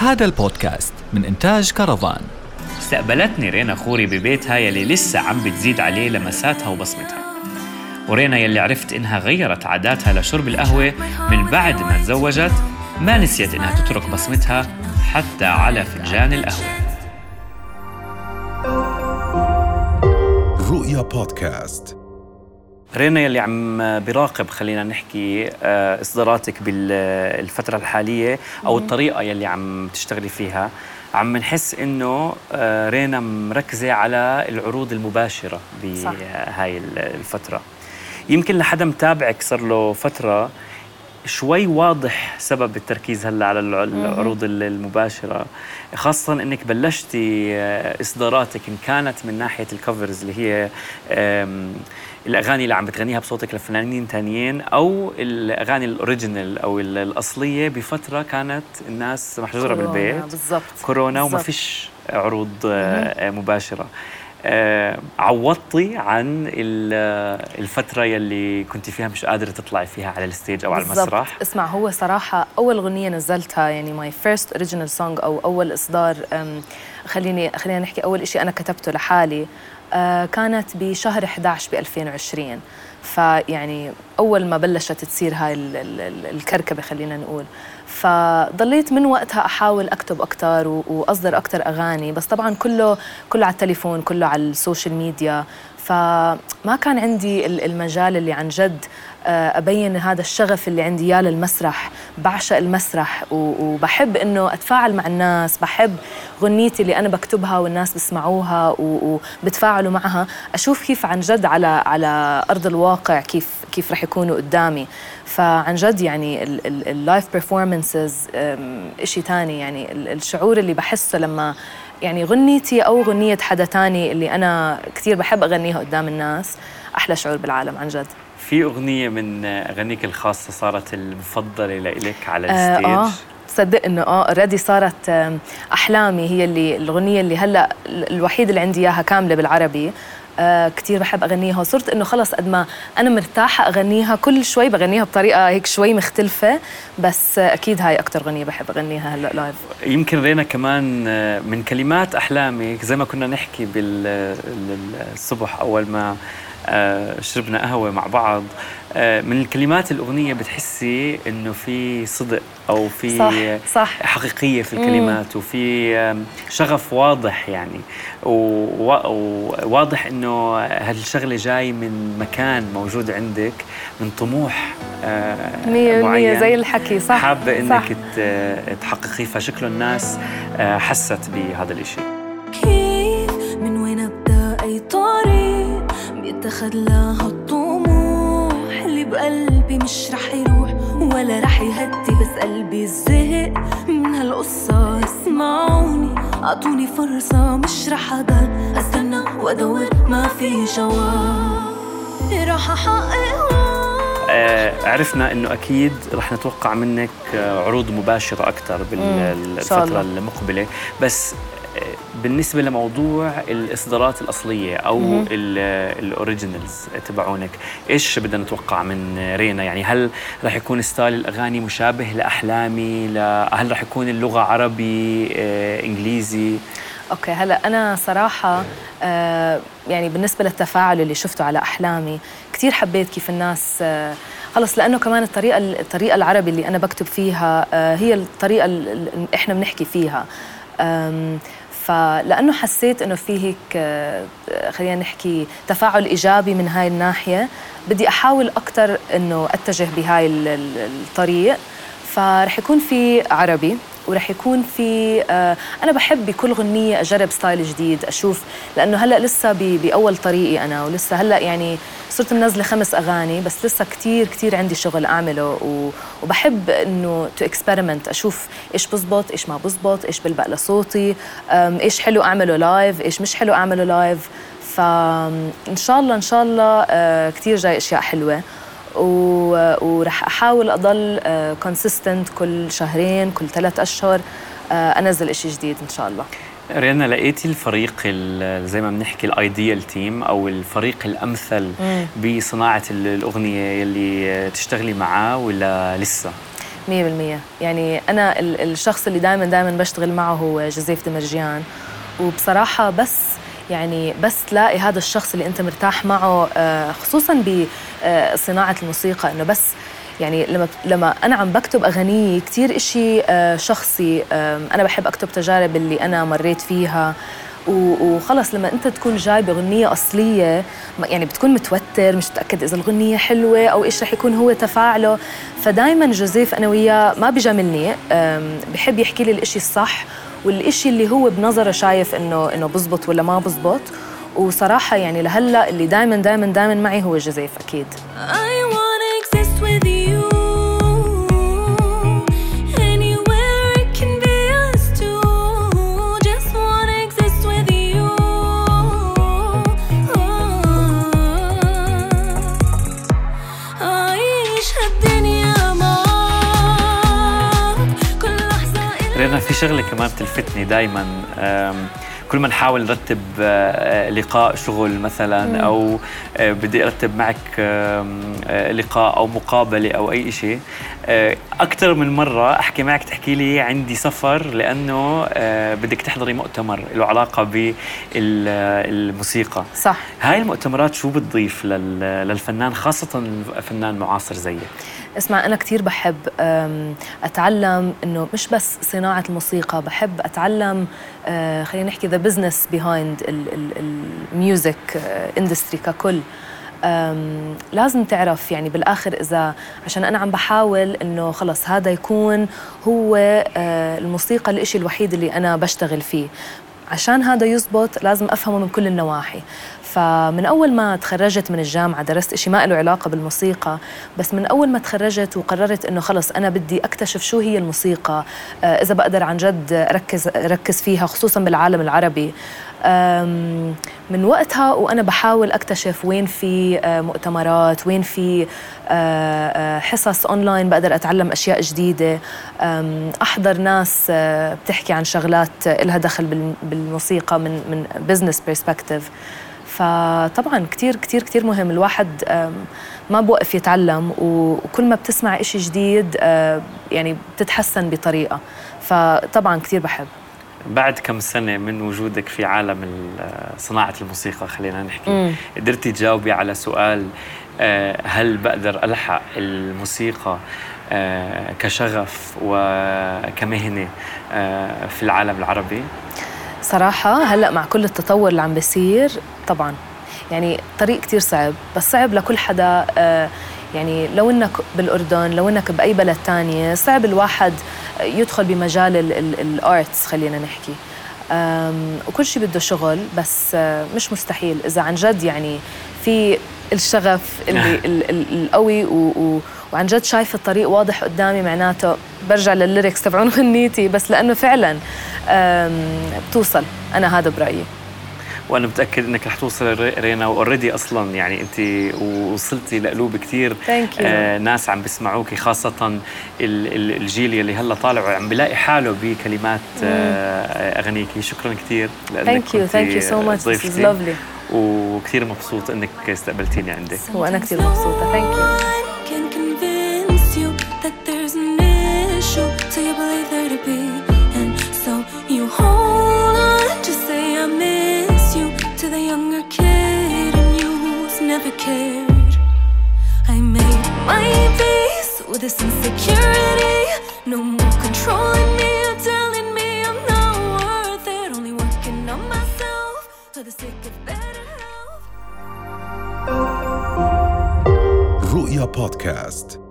هذا البودكاست من إنتاج كرفان استقبلتني رينا خوري ببيتها يلي لسه عم بتزيد عليه لمساتها وبصمتها. ورينا يلي عرفت إنها غيرت عاداتها لشرب القهوة من بعد ما تزوجت ما نسيت إنها تترك بصمتها حتى على فنجان القهوة. رؤيا بودكاست. رينا يلي عم براقب خلينا نحكي آه، إصداراتك بالفترة الحالية أو الطريقة يلي عم تشتغلي فيها. عم نحس إنه آه، رينا مركزة على العروض المباشرة بهاي الفترة. يمكن لحدا متابعك صار له فترة شوي واضح سبب التركيز هلا على العروض المباشرة خاصة إنك بلشتي آه، إصداراتك إن كانت من ناحية الكفرز اللي هي الأغاني اللي عم بتغنيها بصوتك لفنانين تانيين أو الأغاني الأوريجينال أو الأصلية بفترة كانت الناس محجوره بالبيت. بالضبط كورونا وما فيش عروض آه، مباشرة. عوضتي عن الفترة يلي كنت فيها مش قادرة تطلعي فيها على ال stage أو على المسرح. اسمع هو صراحة أول أغنية نزلتها يعني my first original song أو أول إصدار خليني خلينا نحكي أول شيء أنا كتبته لحالي آه كانت بشهر 11 ب 2020 فيعني أول ما بلشت تصير هاي الكركبة خلينا نقول. فضليت من وقتها أحاول أكتب أكثر وأصدر أكثر أغاني بس طبعا كله كله على التليفون كله على ال social media. فما كان عندي المجال اللي عن جد آه، أبين هذا الشغف اللي عندي إياه للمسرح. بعشق المسرح وبحب إنه أتفاعل مع الناس بحب غنيتي اللي أنا بكتبها والناس بسمعوها وبتفاعلوا معها. أشوف كيف عن جد على على أرض الواقع كيف كيف رح يكونوا قدامي. فعن جد يعني ال live performances شيء ثاني يعني الشعور اللي بحسه لما يعني غنيتي أو غنيه حدا تاني اللي أنا كثير بحب أغنيها قدام الناس أحلى شعور بالعالم عن جد. في أغنية من أغانيك الخاصة صارت المفضلة لإلك على ال stage آه, آه صدق إنه آه already صارت أحلامي هي اللي الاغنيه اللي هلأ الوحيده اللي عندي إياها كاملة بالعربي. آه كثير بحب أغنيها. وصرت إنه خلص قد ما أنا مرتاحة أغنيها كل شوي بغنيها بطريقة هيك شوي مختلفة بس آه أكيد هاي أكثر أغنية بحب أغنيها هلأ لايف يمكن رينا كمان آه، من كلمات احلامك زي ما كنا نحكي بالصبح أول ما آه، شربنا قهوة مع بعض. آه، من الكلمات الأغنية بتحسي إنه في صدق أو في صح صح. حقيقية في الكلمات مم. وفي شغف واضح يعني. وواضح إنه هالشغلة جاي من مكان موجود عندك من طموح آه، مية معين. زي الحكي صح؟ حابة إنك صح. تحققيه فشكله الناس حست بهذا الشيء لها الطموح اللي بقلبي مش رح يروح ولا رح يهدي بس قلبي زهق من هالقصة. اسمعوني أعطوني فرصة مش رح أضل. أستنى وأدور ما في جواب. راح احقق آه عرفنا إنه أكيد رح نتوقع منك عروض مباشرة أكثر بالفترة المقبلة. بس بالنسبة لموضوع الإصدارات الأصلية أو الأوريجينالز تبعونك إيش بدنا نتوقع من رينا؟ يعني هل رح يكون style الأغاني مشابه لأحلامي؟ هل رح يكون اللغة عربي آه، إنجليزي؟ okay هلا أنا صراحة آه يعني بالنسبة للتفاعل اللي شفته على أحلامي كثير حبيت كيف الناس آه خلص لأنه كمان الطريقة الطريقة العربي اللي أنا بكتب فيها آه هي الطريقة اللي إحنا بنحكي فيها. فلأنه حسيت إنه في هيك آه، خلينا نحكي تفاعل إيجابي من هاي الناحية بدي أحاول أكثر إنه أتجه بهاي الطريق. فرح يكون في عربي. ورح يكون في آه أنا بحب بكل غنية أجرب style جديد أشوف لأنه هلأ لسه بأول طريقي أنا ولسه هلأ يعني صرت منزلة خمس أغاني بس لسه كثير كثير عندي شغل أعمله وبحب إنه to experiment أشوف إيش بزبط إيش ما بزبط إيش بلبق لصوتي إيش حلو أعمله live إيش مش حلو أعمله live فإن شاء الله إن شاء الله آه، كثير جاي أشياء حلوة. ورح أحاول أضل consistent آه، كل شهرين كل ثلاث أشهر آه، أنزل إشي جديد إن شاء الله رينا لقيتي الفريق زي ما بنحكي ال ideal team أو الفريق الأمثل مم. بصناعة الأغنية يلي تشتغلي معاه ولا لسه؟ يعني أنا الشخص اللي دائما دائما بشتغل معه هو جوزيف دمرجيان وبصراحة بس يعني بس تلاقي هذا الشخص اللي أنت مرتاح معه آه، خصوصا بصناعة الموسيقى إنه بس يعني لما لما أنا عم بكتب أغاني كثير إشي آه، شخصي أنا بحب أكتب تجارب اللي أنا مريت فيها. وخلص لما أنت تكون جاي بأغنية أصلية يعني بتكون متوتر مش متأكد إذا الغنيه حلوة أو إيش رح يكون هو تفاعله. فدائما جوزيف أنا وياه ما بجاملني بحب يحكي لي الإشي الصح والإشي اللي هو بنظره شايف انه إنه بزبط ولا ما بزبط. وصراحة يعني لهلأ اللي دائما دائما دائما معي هو جوزيف أكيد. في شغلة كمان بتلفتني دائما كل ما نحاول نرتب آه، لقاء شغل مثلا. أو آه، بدي أرتب معك آه، لقاء أو مقابلة أو أي شيء. أكثر من مرة أحكي معك تحكي لي عندي سفر لأنه بدك تحضري مؤتمر له علاقة بالموسيقى صح. هاي المؤتمرات شو بتضيف للفنان خاصة فنان معاصر زيك؟ اسمع أنا كثير بحب أتعلم إنه مش بس صناعة الموسيقى بحب أتعلم آه، خلينا نحكي the business behind ال music industry ككل. لازم تعرف يعني بالآخر إذا عشان أنا عم بحاول إنه خلص هذا يكون هو آه، الموسيقى الإشي الوحيد اللي أنا بشتغل فيه. عشان هذا يزبط لازم أفهمه من كل النواحي. فمن أول ما تخرجت من الجامعة درست إشي ما له علاقة بالموسيقى بس من أول ما تخرجت وقررت إنه خلص أنا بدي أكتشف شو هي الموسيقى آه، إذا بقدر عن جد أركز أركز فيها خصوصا بالعالم العربي. من وقتها وأنا بحاول أكتشف وين في آه، مؤتمرات وين في آه، حصص أونلاين بقدر أتعلم أشياء جديدة. أحضر ناس بتحكي عن شغلات لها دخل بالموسيقى من من business perspective فطبعا كثير كثير كثير مهم الواحد ما بوقف يتعلم وكل ما بتسمع إشي جديد يعني بتتحسن بطريقة فطبعا كثير بحب بعد كم سنة من وجودك في عالم صناعة الموسيقى خلينا نحكي مم. قدرتي تجاوبي على سؤال آه، هل بقدر ألحق الموسيقى آه، كشغف وكمهنة آه، في العالم العربي؟ صراحة هلأ مع كل التطور اللي عم بيصير طبعا. يعني طريق كتير صعب بس صعب لكل حدا آه، يعني لو إنك بالأردن لو إنك بأي بلد تانية صعب الواحد يدخل بمجال الارتس خلينا نحكي. وكل شيء بده شغل بس آه، مش مستحيل. إذا عن جد يعني في الشغف اللي القوي وعن جد شايف الطريق واضح قدامي معناته برجع لل lyrics تبعون غنيتي بس لأنه فعلا بتوصل. أنا هذا برأيي. وأنا متأكد إنك رح توصل رينا و already أصلا يعني أنت وصلتي لقلوب كثير آه ناس عم بيسمعوكي خاصة الجيل اللي هلأ طالع وعم بلاقي حاله بكلمات آه اغانيكي شكرا كثير لأنك thank you thank you so much lovely وكثير مبسوط انك استقبلتيني عندك وانا كثير مبسوطه ثانك يو never cared. I made my peace with this insecurity. No more controlling me or telling me I'm not worth it. Only working on myself for the sake of better health. رؤيا بودكاست.